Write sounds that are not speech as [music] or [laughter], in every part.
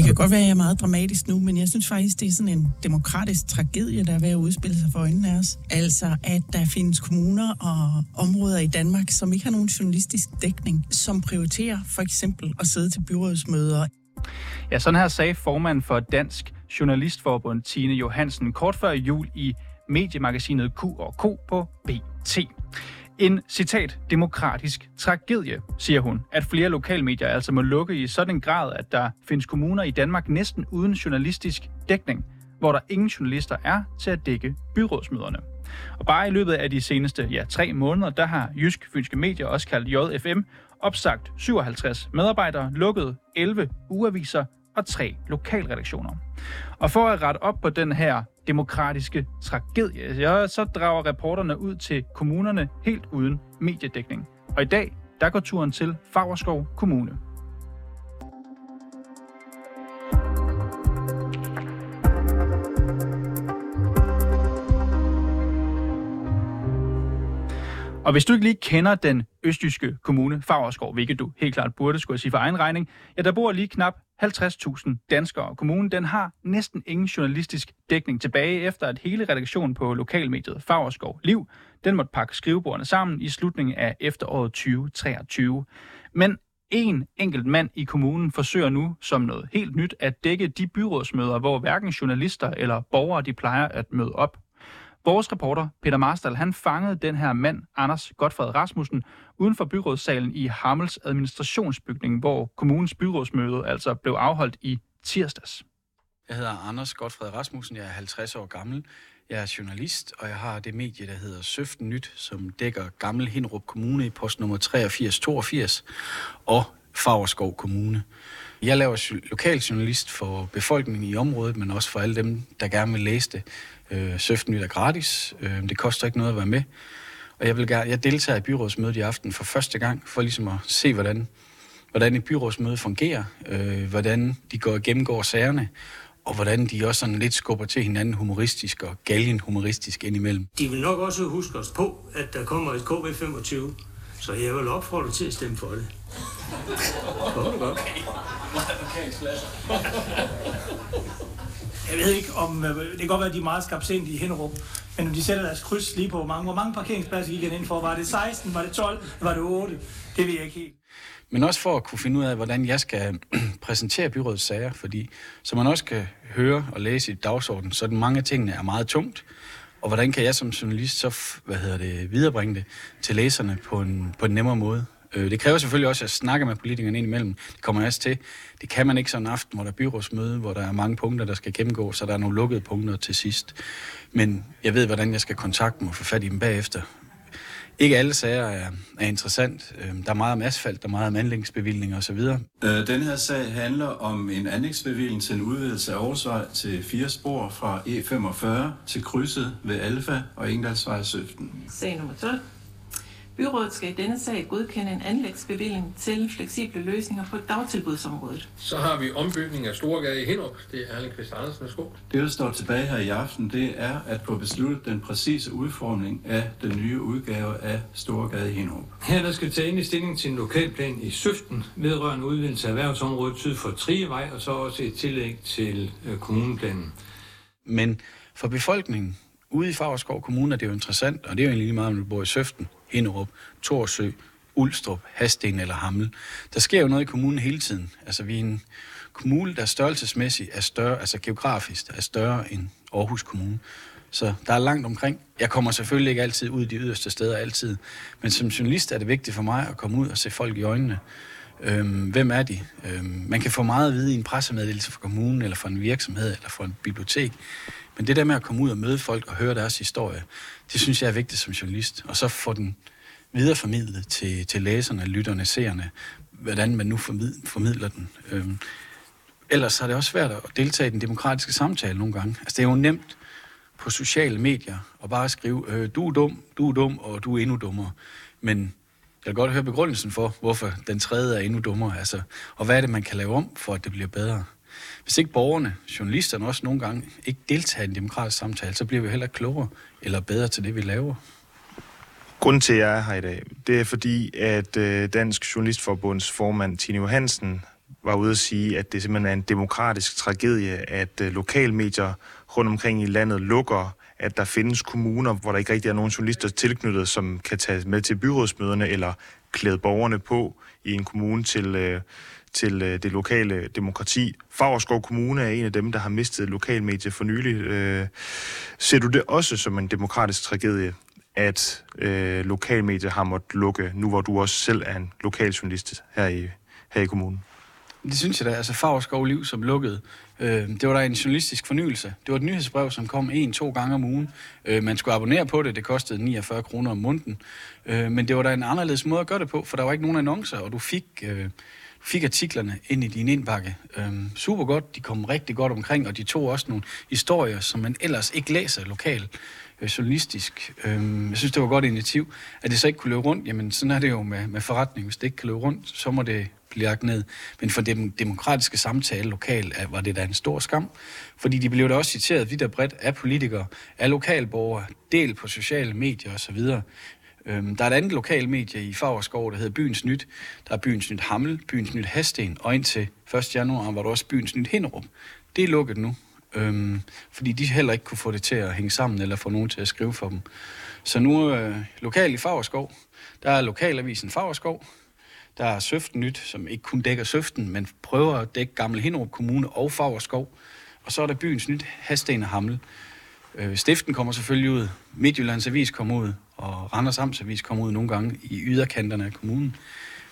Det kan godt være, at jeg er meget dramatisk nu, men jeg synes faktisk, det er sådan en demokratisk tragedie, der er ved at udspille sig for øjnene af os. Altså, at der findes kommuner og områder i Danmark, som ikke har nogen journalistisk dækning, som prioriterer for eksempel at sidde til byrådsmøder. Ja, sådan her sagde formand for Dansk Journalistforbund Tine Johansen kort før jul i mediemagasinet Q og K på BT. En citat demokratisk tragedie, siger hun, at flere lokalmedier altså må lukke i sådan en grad, at der findes kommuner i Danmark næsten uden journalistisk dækning, hvor der ingen journalister er til at dække byrådsmøderne. Og bare i løbet af de seneste ja, tre måneder, der har Jysk Fynske Medier, også kaldt JFM, opsagt 57 medarbejdere, lukket 11 ugeaviser og tre lokalredaktioner. Og for at rette op på den her demokratiske tragedie, så drager reporterne ud til kommunerne helt uden mediedækning. Og i dag, der går turen til Fagerskov Kommune. Og hvis du ikke lige kender den østjyske kommune Fagerskov, hvilket du helt klart burde skulle sige for egen regning, ja, der bor lige knap 50.000 danskere. Kommunen den har næsten ingen journalistisk dækning tilbage, efter at hele redaktionen på lokalmediet Fagerskov Liv, den måtte pakke skrivebordene sammen i slutningen af efteråret 2023. Men en enkelt mand i kommunen forsøger nu som noget helt nyt at dække de byrådsmøder, hvor hverken journalister eller borgere de plejer at møde op. Vores reporter Peter Marstal, han fangede den her mand, Anders Godfred Rasmussen, uden for byrådssalen i Hammels administrationsbygning, hvor kommunens byrådsmøde altså blev afholdt i tirsdags. Jeg hedder Anders Godfred Rasmussen, jeg er 50 år gammel. Jeg er journalist, og jeg har det medie, der hedder Søften Nyt, som dækker Gammel Hinrup Kommune i postnummer 8382 og Fagerskov Kommune. Jeg laver lokal journalist for befolkningen i området, men også for alle dem, der gerne vil læse det. Øh, Søften Nyt er gratis. Øh, det koster ikke noget at være med. Og jeg, vil gerne, jeg deltager i byrådsmødet i aften for første gang, for ligesom at se, hvordan, hvordan et byrådsmøde fungerer, øh, hvordan de går og gennemgår sagerne, og hvordan de også sådan lidt skubber til hinanden humoristisk og galgen humoristisk indimellem. De vil nok også huske os på, at der kommer et KB25, så jeg vil opfordre til at stemme for det. [laughs] Godt, godt. Jeg ved ikke, om øh, det kan godt være, at de er meget skarpsindige i Hinderup, men når de sætter deres kryds lige på, hvor mange, hvor mange parkeringspladser gik han ind for? Var det 16, var det 12, var det 8? Det ved jeg ikke helt. Men også for at kunne finde ud af, hvordan jeg skal [clears throat] præsentere byrådets sager, fordi som man også kan høre og læse i dagsordenen, så mange af tingene er meget tungt, og hvordan kan jeg som journalist så hvad hedder det, viderebringe det til læserne på en, på en nemmere måde? Øh, det kræver selvfølgelig også, at jeg snakker med politikerne ind imellem. Det kommer jeg også til. Det kan man ikke sådan en aften, hvor der er byrådsmøde, hvor der er mange punkter, der skal gennemgås, så der er nogle lukkede punkter til sidst. Men jeg ved, hvordan jeg skal kontakte dem og få fat i dem bagefter. Ikke alle sager er, er interessant. Øh, der er meget om asfalt, der er meget om anlægsbevillinger osv. Øh, den her sag handler om en anlægsbevilling til en udvidelse af Aarhusvej til fire spor fra E45 til krydset ved Alfa og Engdalsvej 17. Sag nummer 12. Byrådet skal i denne sag godkende en anlægsbevilling til fleksible løsninger på dagtilbudsområdet. Så har vi ombygning af Storgade i Hinderup. Det er Erling Kvist Andersen. Værsgo. Det, der står tilbage her i aften, det er at få besluttet den præcise udformning af den nye udgave af Storgade i Hinderup. Her der skal tage ind i stilling til en lokalplan i Søften vedrørende udvidelse af erhvervsområdet syd for Trievej, og så også et tillæg til øh, kommuneplanen. Men for befolkningen ude i Favreskov Kommune er det jo interessant, og det er jo egentlig lige meget, om du bor i Søften, Hinderup, Torsø, Ulstrup, Hasten eller Hammel. Der sker jo noget i kommunen hele tiden. Altså, vi er en kommune, der størrelsesmæssigt er større, altså geografisk er større end Aarhus Kommune. Så der er langt omkring. Jeg kommer selvfølgelig ikke altid ud i de yderste steder altid, men som journalist er det vigtigt for mig at komme ud og se folk i øjnene. Øhm, hvem er de? Øhm, man kan få meget at vide i en pressemeddelelse fra kommunen, eller fra en virksomhed, eller fra en bibliotek. Men det der med at komme ud og møde folk og høre deres historie, det synes jeg er vigtigt som journalist. Og så få den videreformidlet til, til læserne, lytterne, seerne, hvordan man nu formidler den. Øhm, ellers er det også svært at deltage i den demokratiske samtale nogle gange. Altså det er jo nemt på sociale medier at bare skrive, øh, du er dum, du er dum, og du er endnu dummere. Men jeg vil godt høre begrundelsen for, hvorfor den tredje er endnu dummere. Altså, og hvad er det, man kan lave om, for at det bliver bedre? Hvis ikke borgerne, journalisterne også nogle gange, ikke deltager i en demokratisk samtale, så bliver vi heller klogere eller bedre til det, vi laver. Grunden til, at jeg er her i dag, det er fordi, at øh, Dansk Journalistforbunds formand Tine Johansen var ude at sige, at det simpelthen er en demokratisk tragedie, at øh, lokalmedier rundt omkring i landet lukker, at der findes kommuner, hvor der ikke rigtig er nogen journalister tilknyttet, som kan tage med til byrådsmøderne eller klæde borgerne på i en kommune til, øh, til øh, det lokale demokrati. Fagerskov Kommune er en af dem, der har mistet lokalmedie for nylig. Øh, ser du det også som en demokratisk tragedie, at øh, lokalmedier har måttet lukke, nu hvor du også selv er en lokaljournalist her i, her i kommunen? Det synes jeg da. Altså Favreskov Liv, som lukkede, øh, det var da en journalistisk fornyelse. Det var et nyhedsbrev, som kom en-to gange om ugen. Øh, man skulle abonnere på det. Det kostede 49 kroner om måneden. Øh, men det var da en anderledes måde at gøre det på, for der var ikke nogen annoncer, og du fik... Øh, fik artiklerne ind i din indbakke. Øhm, super godt, de kom rigtig godt omkring, og de tog også nogle historier, som man ellers ikke læser lokalt øh, journalistisk. Øhm, jeg synes, det var et godt initiativ. At det så ikke kunne løbe rundt, jamen sådan er det jo med, med forretning. Hvis det ikke kan løbe rundt, så må det blive lagt ned. Men for den demokratiske samtale lokalt var det da en stor skam. Fordi de blev da også citeret vidt og bredt af politikere, af lokalborgere, del på sociale medier osv. Øhm, der er et andet lokal medie i Fagerskov, der hedder Byens Nyt. Der er Byens Nyt Hammel, Byens Nyt Hasten, og indtil 1. januar var der også Byens Nyt Hinderup. Det er lukket nu, øhm, fordi de heller ikke kunne få det til at hænge sammen, eller få nogen til at skrive for dem. Så nu øh, lokalt i Fagerskov, der er lokalavisen Fagerskov, der er Søften Nyt, som ikke kun dækker Søften, men prøver at dække Gamle Hinderup Kommune og Fagerskov. Og så er der Byens Nyt Hasten og Hamle. Øh, Stiften kommer selvfølgelig ud, Midtjyllands Avis kommer ud, og Randers Amtsavis kommer ud nogle gange i yderkanterne af kommunen.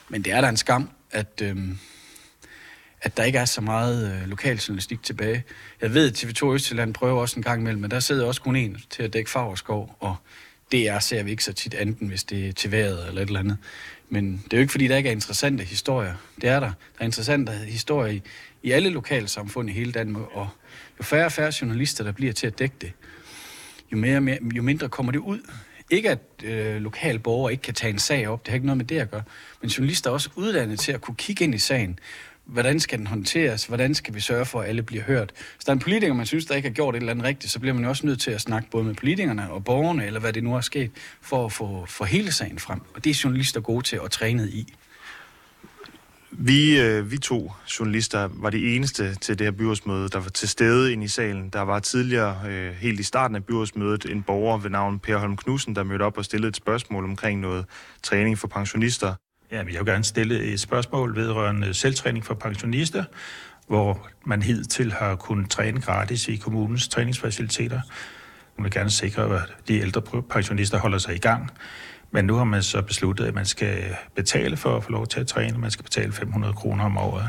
Men det er da en skam, at, øh, at der ikke er så meget øh, lokaljournalistik tilbage. Jeg ved, at TV2 Østjylland prøver også en gang imellem, men der sidder også kun en til at dække Fagerskov, og DR ser vi ikke så tit anden, hvis det er til vejret eller et eller andet. Men det er jo ikke, fordi der ikke er interessante historier. Det er der. Der er interessante historier i, i alle lokalsamfund i hele Danmark, og jo færre og færre journalister, der bliver til at dække det, jo, mere, mere, jo mindre kommer det ud. Ikke at øh, lokale borgere ikke kan tage en sag op, det har ikke noget med det at gøre, men journalister er også uddannet til at kunne kigge ind i sagen. Hvordan skal den håndteres? Hvordan skal vi sørge for, at alle bliver hørt? Hvis der er en politiker, man synes, der ikke har gjort et eller andet rigtigt, så bliver man jo også nødt til at snakke både med politikerne og borgerne, eller hvad det nu er sket, for at få for hele sagen frem. Og det er journalister gode til at træne i. Vi, øh, vi to journalister var de eneste til det her byrådsmøde, der var til stede ind i salen. Der var tidligere, øh, helt i starten af byrådsmødet, en borger ved navn Per Holm Knudsen, der mødte op og stillede et spørgsmål omkring noget træning for pensionister. Ja, jeg vil gerne stille et spørgsmål vedrørende selvtræning for pensionister, hvor man hidtil har kunnet træne gratis i kommunens træningsfaciliteter. Man vil gerne sikre, at de ældre pensionister holder sig i gang. Men nu har man så besluttet, at man skal betale for at få lov til at træne. Man skal betale 500 kroner om året.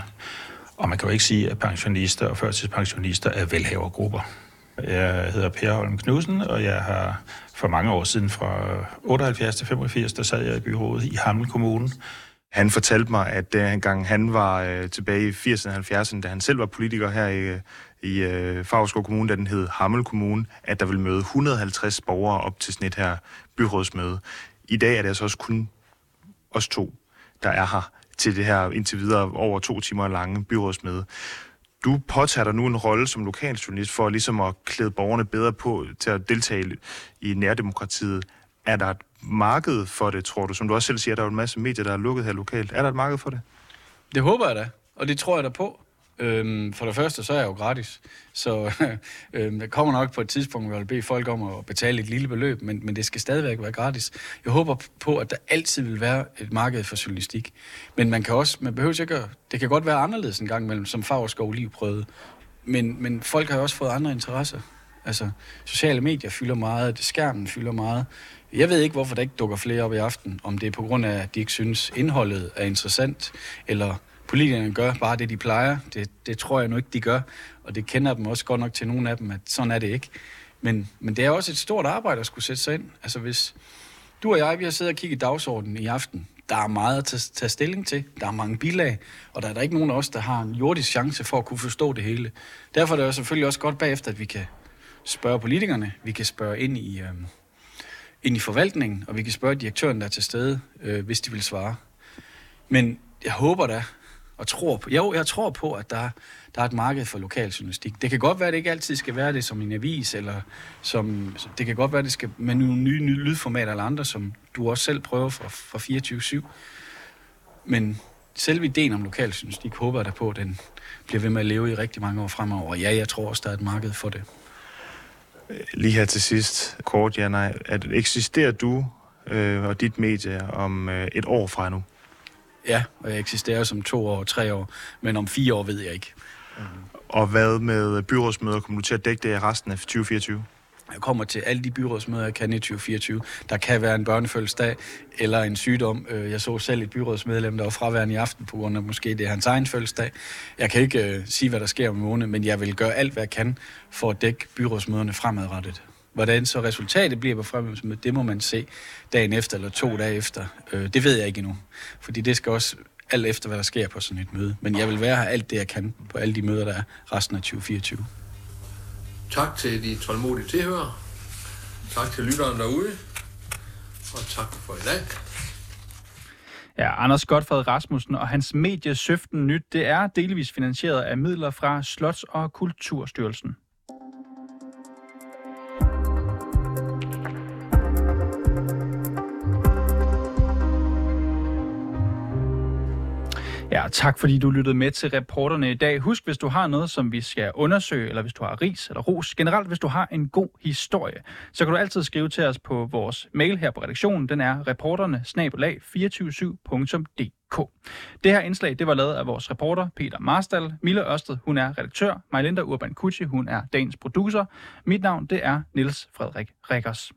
Og man kan jo ikke sige, at pensionister og førtidspensionister er velhavergrupper. Jeg hedder Per Holm Knudsen, og jeg har for mange år siden, fra 78 til 85, der sad jeg i byrådet i Hamel Kommune. Han fortalte mig, at øh, dengang han var øh, tilbage i 80'erne og 70'erne, da han selv var politiker her i, øh, i øh, Favreskov Kommune, da den hed Hammel Kommune, at der ville møde 150 borgere op til sådan et her byrådsmøde. I dag er det altså også kun os to, der er her til det her indtil videre over to timer lange byrådsmøde. Du påtager dig nu en rolle som lokaljournalist for ligesom at klæde borgerne bedre på til at deltage i nærdemokratiet. Er der et marked for det, tror du? Som du også selv siger, der er en masse medier, der er lukket her lokalt. Er der et marked for det? Det håber jeg da, og det tror jeg da på. Øhm, for det første, så er jeg jo gratis. Så [laughs] øhm, det kommer nok på et tidspunkt, hvor jeg vil bede folk om at betale et lille beløb, men, men det skal stadigvæk være gratis. Jeg håber på, at der altid vil være et marked for journalistik. Men man kan også, man behøver ikke at, det kan godt være anderledes en gang imellem, som Fagerskov Liv prøvede. Men, men folk har jo også fået andre interesser. Altså, sociale medier fylder meget, skærmen fylder meget. Jeg ved ikke, hvorfor der ikke dukker flere op i aften. Om det er på grund af, at de ikke synes, indholdet er interessant, eller politikerne gør bare det, de plejer. Det, det tror jeg nu ikke, de gør. Og det kender dem også godt nok til nogle af dem, at sådan er det ikke. Men, men det er også et stort arbejde at skulle sætte sig ind. Altså hvis du og jeg, vi har siddet og kigget dagsordenen i aften. Der er meget at tage, tage stilling til. Der er mange bilag, og der er der ikke nogen af os, der har en jordisk chance for at kunne forstå det hele. Derfor er det jo selvfølgelig også godt bagefter, at vi kan spørge politikerne. Vi kan spørge ind i, øh, ind i forvaltningen, og vi kan spørge direktøren, der er til stede, øh, hvis de vil svare. Men jeg håber da, og tror på, jo, jeg tror på, at der, der er et marked for lokal journalistik. Det kan godt være, at det ikke altid skal være det som en avis, eller som, det kan godt være, at det skal med nogle nye, nye lydformater eller andre, som du også selv prøver for, for 24-7. Men selve ideen om lokaljournalistik håber jeg da på, at den bliver ved med at leve i rigtig mange år fremover. Og ja, jeg tror også, der er et marked for det. Lige her til sidst, kort ja nej. At eksisterer du øh, og dit medie om øh, et år fra nu? Ja, og jeg eksisterer som to år, tre år, men om fire år ved jeg ikke. Og hvad med byrådsmøder? Kommer du til at dække det i resten af 2024? Jeg kommer til alle de byrådsmøder, jeg kan i 2024. Der kan være en børnefødselsdag eller en sygdom. Øh, Jeg så selv et byrådsmedlem, der var fraværende i aften på grund af måske det er hans egen fødselsdag. Jeg kan ikke uh, sige, hvad der sker om en måned, men jeg vil gøre alt, hvad jeg kan for at dække byrådsmøderne fremadrettet. Hvordan så resultatet bliver på fremhedsmødet, det må man se dagen efter eller to dage efter. Øh, Det ved jeg ikke endnu, fordi det skal også alt efter, hvad der sker på sådan et møde. Men jeg vil være her alt det, jeg kan på alle de møder, der er resten af 2024. Tak til de tålmodige tilhørere. Tak til lytteren derude. Og tak for i dag. Ja, Anders Godfred Rasmussen og hans medie Søften Nyt, det er delvis finansieret af midler fra Slots- og Kulturstyrelsen. Tak fordi du lyttede med til reporterne i dag. Husk, hvis du har noget, som vi skal undersøge, eller hvis du har ris eller ros, generelt hvis du har en god historie, så kan du altid skrive til os på vores mail her på redaktionen. Den er reporterne 247dk Det her indslag, det var lavet af vores reporter Peter Marstal. Mille Ørsted, hun er redaktør. Majlinda Urban Kucci, hun er dagens producer. Mit navn, det er Niels Frederik Rikkers.